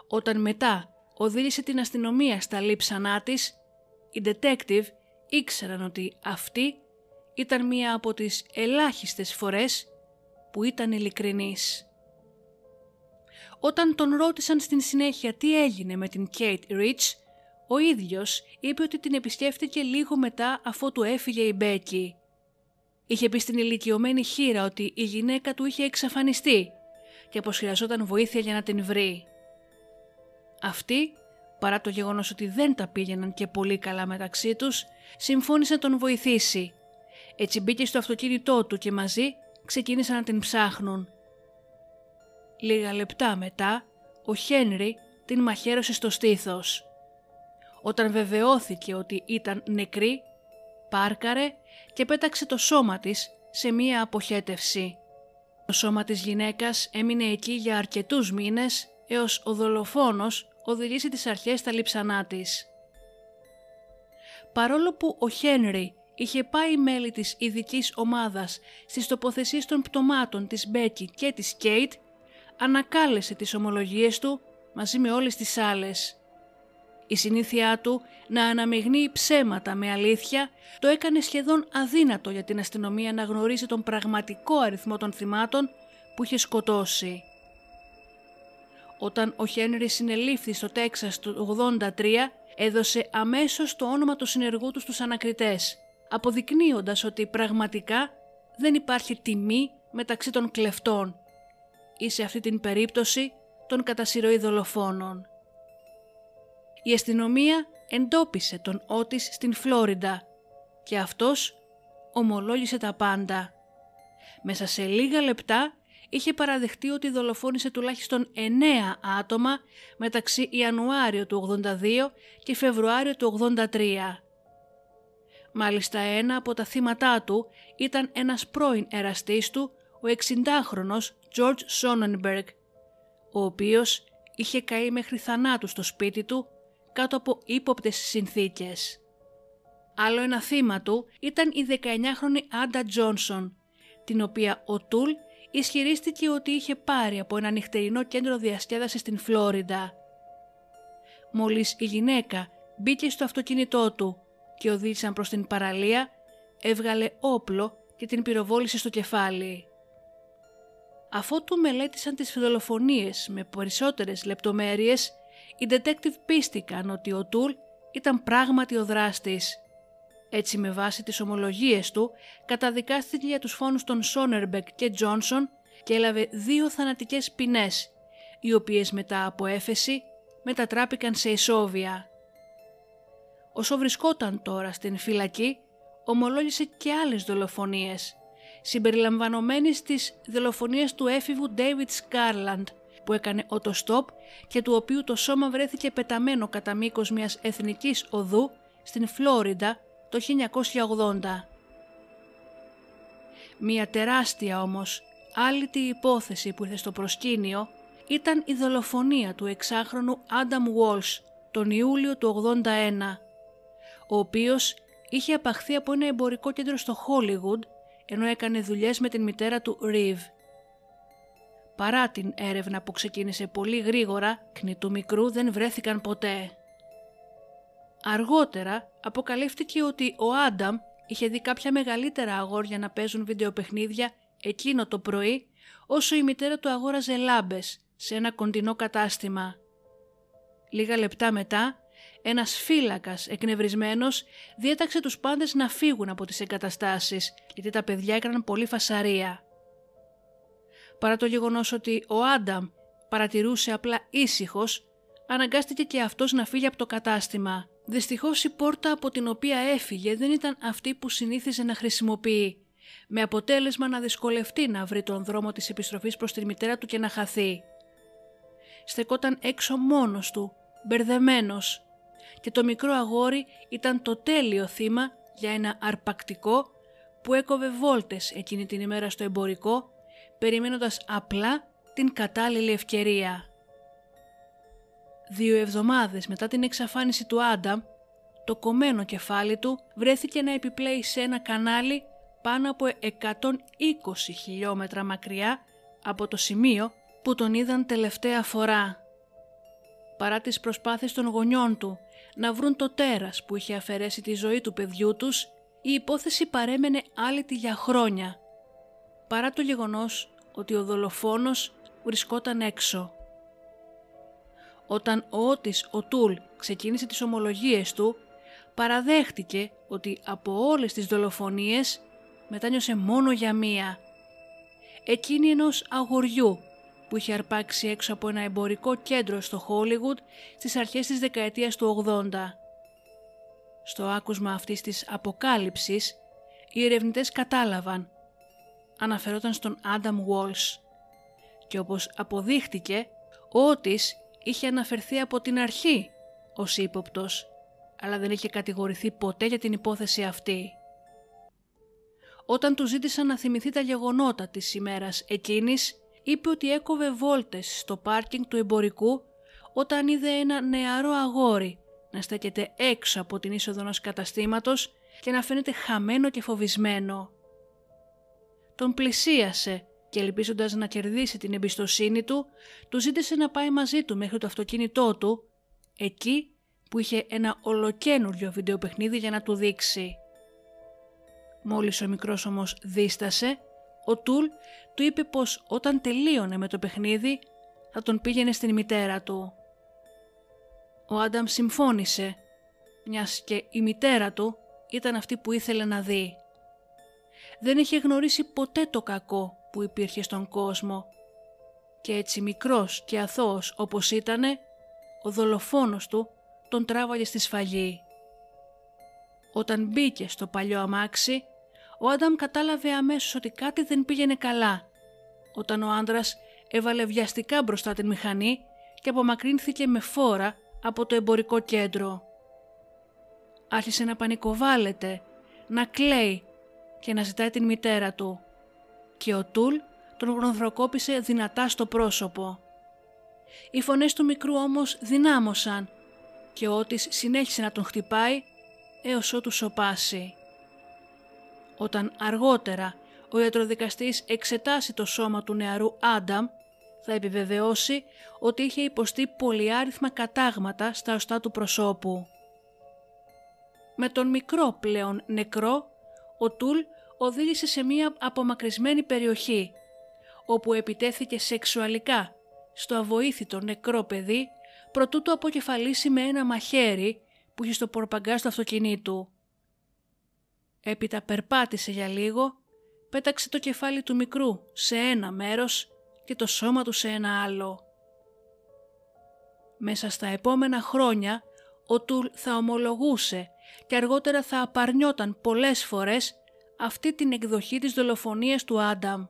Όταν μετά οδήγησε την αστυνομία στα λείψανά της, οι detective ήξεραν ότι αυτή ήταν μία από τις ελάχιστες φορές που ήταν ειλικρινής. Όταν τον ρώτησαν στην συνέχεια τι έγινε με την Kate Rich, ο ίδιος είπε ότι την επισκέφτηκε λίγο μετά αφού του έφυγε η Μπέκη. Είχε πει στην ηλικιωμένη χείρα ότι η γυναίκα του είχε εξαφανιστεί και πως χρειαζόταν βοήθεια για να την βρει. Αυτή, παρά το γεγονός ότι δεν τα πήγαιναν και πολύ καλά μεταξύ τους, συμφώνησε να τον βοηθήσει. Έτσι μπήκε στο αυτοκίνητό του και μαζί ξεκίνησαν να την ψάχνουν. Λίγα λεπτά μετά, ο Χένρι την μαχαίρωσε στο στήθος. Όταν βεβαιώθηκε ότι ήταν νεκρή, πάρκαρε και πέταξε το σώμα της σε μία αποχέτευση. Το σώμα της γυναίκας έμεινε εκεί για αρκετούς μήνες έως ο δολοφόνος οδηγήσει τις αρχές στα λείψανά της. Παρόλο που ο Χένρι είχε πάει μέλη της ειδικής ομάδας στις τοποθεσίες των πτωμάτων της Μπέκη και της Κέιτ, ανακάλεσε τις ομολογίες του μαζί με όλες τις άλλες. Η συνήθειά του να αναμειγνύει ψέματα με αλήθεια το έκανε σχεδόν αδύνατο για την αστυνομία να γνωρίσει τον πραγματικό αριθμό των θυμάτων που είχε σκοτώσει. Όταν ο Χένρι συνελήφθη στο Τέξας του 83, έδωσε αμέσως το όνομα του συνεργού του στους ανακριτές, αποδεικνύοντας ότι πραγματικά δεν υπάρχει τιμή μεταξύ των κλεφτών ή σε αυτή την περίπτωση των κατασυρωή δολοφόνων. Η αστυνομία εντόπισε τον Ότις στην Φλόριντα και αυτός ομολόγησε τα πάντα. Μέσα σε λίγα λεπτά είχε παραδεχτεί ότι δολοφόνησε τουλάχιστον 9 άτομα μεταξύ Ιανουάριο του 82 και Φεβρουάριο του 83. Μάλιστα ένα από τα θύματά του ήταν ένας πρώην εραστής του, ο 60χρονος George Sonnenberg, ο οποίος είχε καεί μέχρι θανάτου στο σπίτι του κάτω από ύποπτες συνθήκες. Άλλο ένα θύμα του ήταν η 19χρονη Άντα Τζόνσον, την οποία ο Τούλ ισχυρίστηκε ότι είχε πάρει από ένα νυχτερινό κέντρο διασκέδασης στην Φλόριντα. Μόλις η γυναίκα μπήκε στο αυτοκίνητό του και οδήγησαν προς την παραλία, έβγαλε όπλο και την πυροβόλησε στο κεφάλι. Αφού του μελέτησαν τις δολοφονίες με περισσότερες λεπτομέρειες, οι detective πίστηκαν ότι ο Τούλ ήταν πράγματι ο δράστης. Έτσι με βάση τις ομολογίες του καταδικάστηκε για τους φόνους των Σόνερμπεκ και Τζόνσον και έλαβε δύο θανατικές ποινές, οι οποίες μετά από έφεση μετατράπηκαν σε ισόβια. Όσο βρισκόταν τώρα στην φυλακή, ομολόγησε και άλλες δολοφονίες, συμπεριλαμβανομένης της δολοφονίας του έφηβου David Scarland, που έκανε οτοστόπ και του οποίου το σώμα βρέθηκε πεταμένο κατά μήκος μιας εθνικής οδού στην Φλόριντα το 1980. Μια τεράστια όμως άλυτη υπόθεση που ήρθε στο προσκήνιο ήταν η δολοφονία του εξάχρονου Άνταμ Walsh τον Ιούλιο του 81, ο οποίος είχε απαχθεί από ένα εμπορικό κέντρο στο Hollywood ενώ έκανε δουλειές με την μητέρα του Ριβ. Παρά την έρευνα που ξεκίνησε πολύ γρήγορα, κνητού μικρού δεν βρέθηκαν ποτέ. Αργότερα αποκαλύφθηκε ότι ο Άνταμ είχε δει κάποια μεγαλύτερα αγόρια να παίζουν βιντεοπαιχνίδια εκείνο το πρωί όσο η μητέρα του αγόραζε λάμπες σε ένα κοντινό κατάστημα. Λίγα λεπτά μετά, ένας φύλακας εκνευρισμένος διέταξε τους πάντες να φύγουν από τις εγκαταστάσεις γιατί τα παιδιά έκαναν πολύ φασαρία. Παρά το γεγονός ότι ο Άνταμ παρατηρούσε απλά ήσυχος, αναγκάστηκε και αυτός να φύγει από το κατάστημα. Δυστυχώς η πόρτα από την οποία έφυγε δεν ήταν αυτή που συνήθιζε να χρησιμοποιεί, με αποτέλεσμα να δυσκολευτεί να βρει τον δρόμο της επιστροφής προς τη μητέρα του και να χαθεί. Στεκόταν έξω μόνος του, μπερδεμένος, και το μικρό αγόρι ήταν το τέλειο θύμα για ένα αρπακτικό που έκοβε βόλτες εκείνη την ημέρα στο εμπορικό, περιμένοντας απλά την κατάλληλη ευκαιρία. Δύο εβδομάδες μετά την εξαφάνιση του Άνταμ, το κομμένο κεφάλι του βρέθηκε να επιπλέει σε ένα κανάλι πάνω από 120 χιλιόμετρα μακριά από το σημείο που τον είδαν τελευταία φορά. Παρά τις προσπάθειες των γονιών του να βρουν το τέρας που είχε αφαιρέσει τη ζωή του παιδιού τους, η υπόθεση παρέμενε άλυτη για χρόνια, παρά το γεγονός ότι ο δολοφόνος βρισκόταν έξω. Όταν ο Ότης ο Τούλ ξεκίνησε τις ομολογίες του, παραδέχτηκε ότι από όλες τις δολοφονίες μετάνιωσε μόνο για μία. Εκείνη ενός αγοριού που είχε αρπάξει έξω από ένα εμπορικό κέντρο στο Χόλιγουτ στις αρχές της δεκαετίας του 80. Στο άκουσμα αυτής της αποκάλυψης, οι ερευνητές κατάλαβαν. Αναφερόταν στον Άνταμ Walsh. Και όπως αποδείχτηκε, ο Ότις είχε αναφερθεί από την αρχή ως ύποπτος, αλλά δεν είχε κατηγορηθεί ποτέ για την υπόθεση αυτή. Όταν του ζήτησαν να θυμηθεί τα γεγονότα της ημέρας εκείνης, είπε ότι έκοβε βόλτες στο πάρκινγκ του εμπορικού όταν είδε ένα νεαρό αγόρι να στέκεται έξω από την είσοδο ενός καταστήματος και να φαίνεται χαμένο και φοβισμένο. Τον πλησίασε και ελπίζοντας να κερδίσει την εμπιστοσύνη του, του ζήτησε να πάει μαζί του μέχρι το αυτοκίνητό του, εκεί που είχε ένα ολοκένουργιο βιντεοπαιχνίδι για να του δείξει. Μόλις ο μικρός όμως δίστασε, ο Τούλ του είπε πως όταν τελείωνε με το παιχνίδι θα τον πήγαινε στην μητέρα του. Ο Άνταμ συμφώνησε, μιας και η μητέρα του ήταν αυτή που ήθελε να δει. Δεν είχε γνωρίσει ποτέ το κακό που υπήρχε στον κόσμο και έτσι μικρός και αθώος όπως ήτανε, ο δολοφόνος του τον τράβαγε στη σφαγή. Όταν μπήκε στο παλιό αμάξι, ο Άνταμ κατάλαβε αμέσως ότι κάτι δεν πήγαινε καλά, όταν ο άντρας έβαλε βιαστικά μπροστά την μηχανή και απομακρύνθηκε με φόρα από το εμπορικό κέντρο. Άρχισε να πανικοβάλλεται, να κλαίει και να ζητάει την μητέρα του και ο Τούλ τον γρονθροκόπησε δυνατά στο πρόσωπο. Οι φωνές του μικρού όμως δυνάμωσαν και ο Ότις συνέχισε να τον χτυπάει έως ότου σοπάσει. Όταν αργότερα ο ιατροδικαστής εξετάσει το σώμα του νεαρού Άνταμ, θα επιβεβαιώσει ότι είχε υποστεί πολυάριθμα κατάγματα στα οστά του προσώπου. Με τον μικρό πλέον νεκρό, ο Τούλ οδήγησε σε μία απομακρυσμένη περιοχή, όπου επιτέθηκε σεξουαλικά στο αβοήθητο νεκρό παιδί, προτού το αποκεφαλίσει με ένα μαχαίρι που είχε στο πορπαγκάζ του αυτοκινήτου. Έπειτα περπάτησε για λίγο, πέταξε το κεφάλι του μικρού σε ένα μέρος και το σώμα του σε ένα άλλο. Μέσα στα επόμενα χρόνια ο Τούλ θα ομολογούσε και αργότερα θα απαρνιόταν πολλές φορές αυτή την εκδοχή της δολοφονίας του Άνταμ.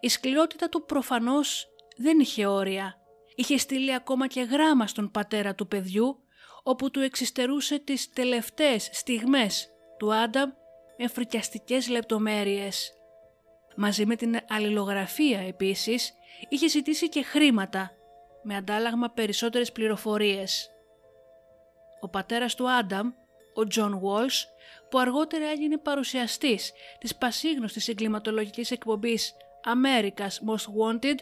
Η σκληρότητα του προφανώς δεν είχε όρια. Είχε στείλει ακόμα και γράμμα στον πατέρα του παιδιού όπου του εξιστερούσε τις τελευταίες στιγμές του Άνταμ με φρικιαστικές λεπτομέρειες. Μαζί με την αλληλογραφία επίσης είχε ζητήσει και χρήματα με αντάλλαγμα περισσότερες πληροφορίες. Ο πατέρας του Άνταμ, ο Τζον Walsh, που αργότερα έγινε παρουσιαστής της πασίγνωστης εγκληματολογικής εκπομπής America's Most Wanted,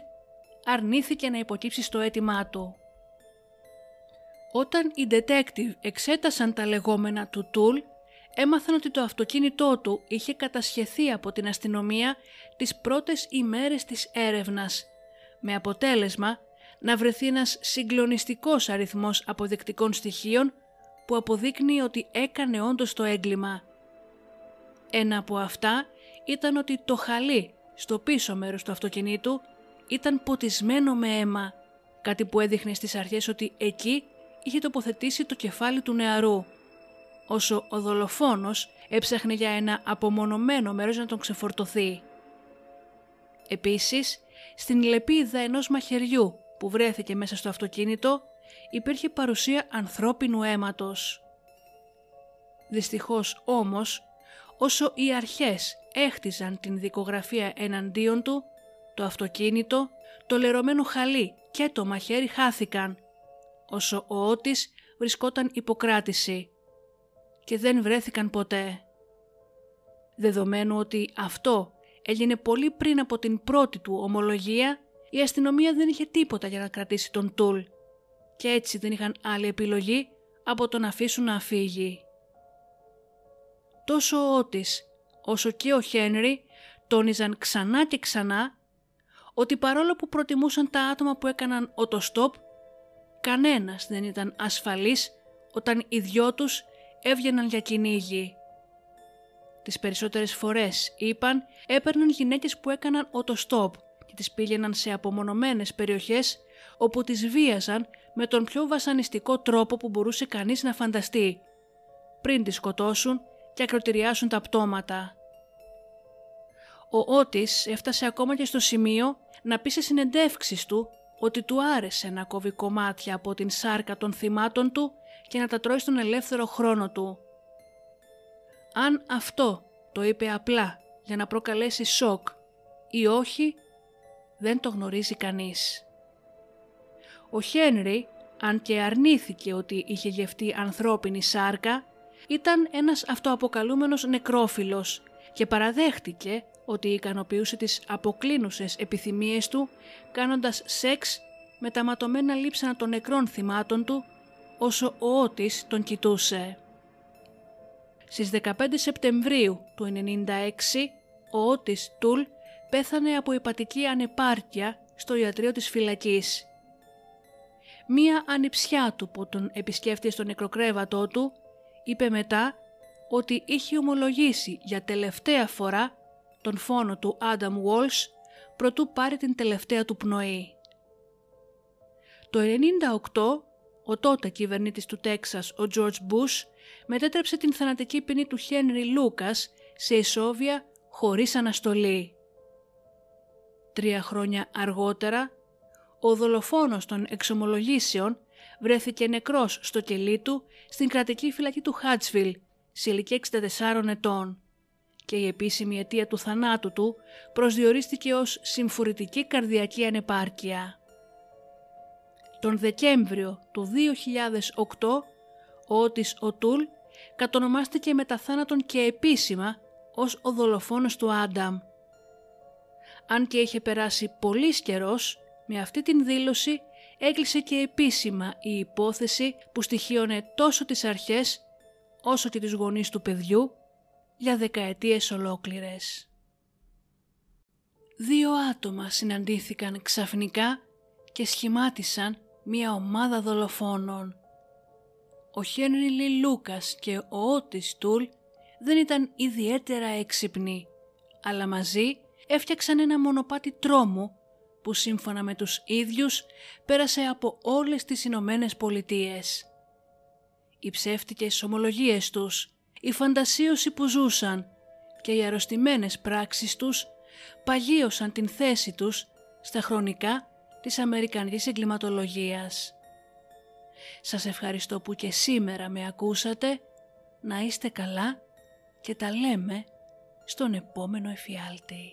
αρνήθηκε να υποκύψει στο αίτημά του. Όταν οι detective εξέτασαν τα λεγόμενα του Τούλ, έμαθαν ότι το αυτοκίνητό του είχε κατασχεθεί από την αστυνομία τις πρώτες ημέρες της έρευνας, με αποτέλεσμα να βρεθεί ένας συγκλονιστικός αριθμός αποδεικτικών στοιχείων που αποδείκνει ότι έκανε όντως το έγκλημα. Ένα από αυτά ήταν ότι το χαλί στο πίσω μέρος του αυτοκινήτου ήταν ποτισμένο με αίμα, κάτι που έδειχνε στις αρχές ότι εκεί είχε τοποθετήσει το κεφάλι του νεαρού, όσο ο δολοφόνος έψαχνε για ένα απομονωμένο μέρος να τον ξεφορτωθεί. Επίσης, στην λεπίδα ενός μαχαιριού που βρέθηκε μέσα στο αυτοκίνητο υπήρχε παρουσία ανθρώπινου αίματος. Δυστυχώς όμως, όσο οι αρχές έχτιζαν την δικογραφία εναντίον του, το αυτοκίνητο, το λερωμένο χαλί και το μαχαίρι χάθηκαν, όσο ο Ότης βρισκόταν υποκράτηση και δεν βρέθηκαν ποτέ. Δεδομένου ότι αυτό έγινε πολύ πριν από την πρώτη του ομολογία, η αστυνομία δεν είχε τίποτα για να κρατήσει τον Τούλ και έτσι δεν είχαν άλλη επιλογή από το να αφήσουν να φύγει. Τόσο ο Ότης όσο και ο Χένρι τόνιζαν ξανά και ξανά ότι παρόλο που προτιμούσαν τα άτομα που έκαναν οτοστόπ, κανένας δεν ήταν ασφαλής όταν οι δυο τους έβγαιναν για κυνήγι. Τις περισσότερες φορές, είπαν, έπαιρναν γυναίκες που έκαναν οτοστόπ και τις πήγαιναν σε απομονωμένες περιοχές όπου τις βίαζαν με τον πιο βασανιστικό τρόπο που μπορούσε κανείς να φανταστεί, πριν τις σκοτώσουν και ακροτηριάσουν τα πτώματα. Ο Ότις έφτασε ακόμα και στο σημείο να πει σε συνεντεύξεις του ότι του άρεσε να κόβει κομμάτια από την σάρκα των θυμάτων του και να τα τρώει στον ελεύθερο χρόνο του. Αν αυτό το είπε απλά για να προκαλέσει σοκ ή όχι, δεν το γνωρίζει κανείς. Ο Χένρι, αν και αρνήθηκε ότι είχε γευτεί ανθρώπινη σάρκα, ήταν ένας αυτοαποκαλούμενος νεκρόφιλος και παραδέχτηκε ότι ικανοποιούσε τις αποκλίνουσες επιθυμίες του κάνοντας σεξ με τα ματωμένα λείψανα των νεκρών θυμάτων του όσο ο Ότης τον κοιτούσε. Στις 15 Σεπτεμβρίου του 1996 ο Ότης Τούλ πέθανε από υπατική ανεπάρκεια στο ιατρείο της φυλακής. Μία ανιψιά του που τον επισκέφτηκε στο νεκροκρέβατό του είπε μετά ότι είχε ομολογήσει για τελευταία φορά τον φόνο του Άνταμ Walsh προτού πάρει την τελευταία του πνοή. Το 1998 ο τότε κυβερνήτης του Τέξας, ο George Bush, μετέτρεψε την θανατική ποινή του Χένρι Λούκας σε ισόβια χωρίς αναστολή. Τρία χρόνια αργότερα, ο δολοφόνος των εξομολογήσεων βρέθηκε νεκρός στο κελί του στην κρατική φυλακή του Χάτσβιλ, σε ηλικία 64 ετών και η επίσημη αιτία του θανάτου του προσδιορίστηκε ως συμφορητική καρδιακή ανεπάρκεια. Τον Δεκέμβριο του 2008 ο Ότις Οτούλ κατονομάστηκε μετά θάνατον και επίσημα ως ο δολοφόνος του Άνταμ. Αν και είχε περάσει πολύς καιρός, με αυτή την δήλωση έκλεισε και επίσημα η υπόθεση που στοιχείωνε τόσο τις αρχές όσο και τις γονείς του παιδιού για δεκαετίες ολόκληρες. Δύο άτομα συναντήθηκαν ξαφνικά και σχημάτισαν μια ομάδα δολοφόνων. Ο Χένρι Λι Λούκας και ο Ότις Τούλ δεν ήταν ιδιαίτερα έξυπνοι, αλλά μαζί έφτιαξαν ένα μονοπάτι τρόμου που σύμφωνα με τους ίδιους πέρασε από όλες τις Ηνωμένες Πολιτείες. Οι ψεύτικες ομολογίες τους, η φαντασίωση που ζούσαν και οι αρρωστημένες πράξεις τους παγίωσαν την θέση τους στα χρονικά της Αμερικανικής εγκληματολογίας. Σας ευχαριστώ που και σήμερα με ακούσατε, να είστε καλά και τα λέμε στον επόμενο εφιάλτη.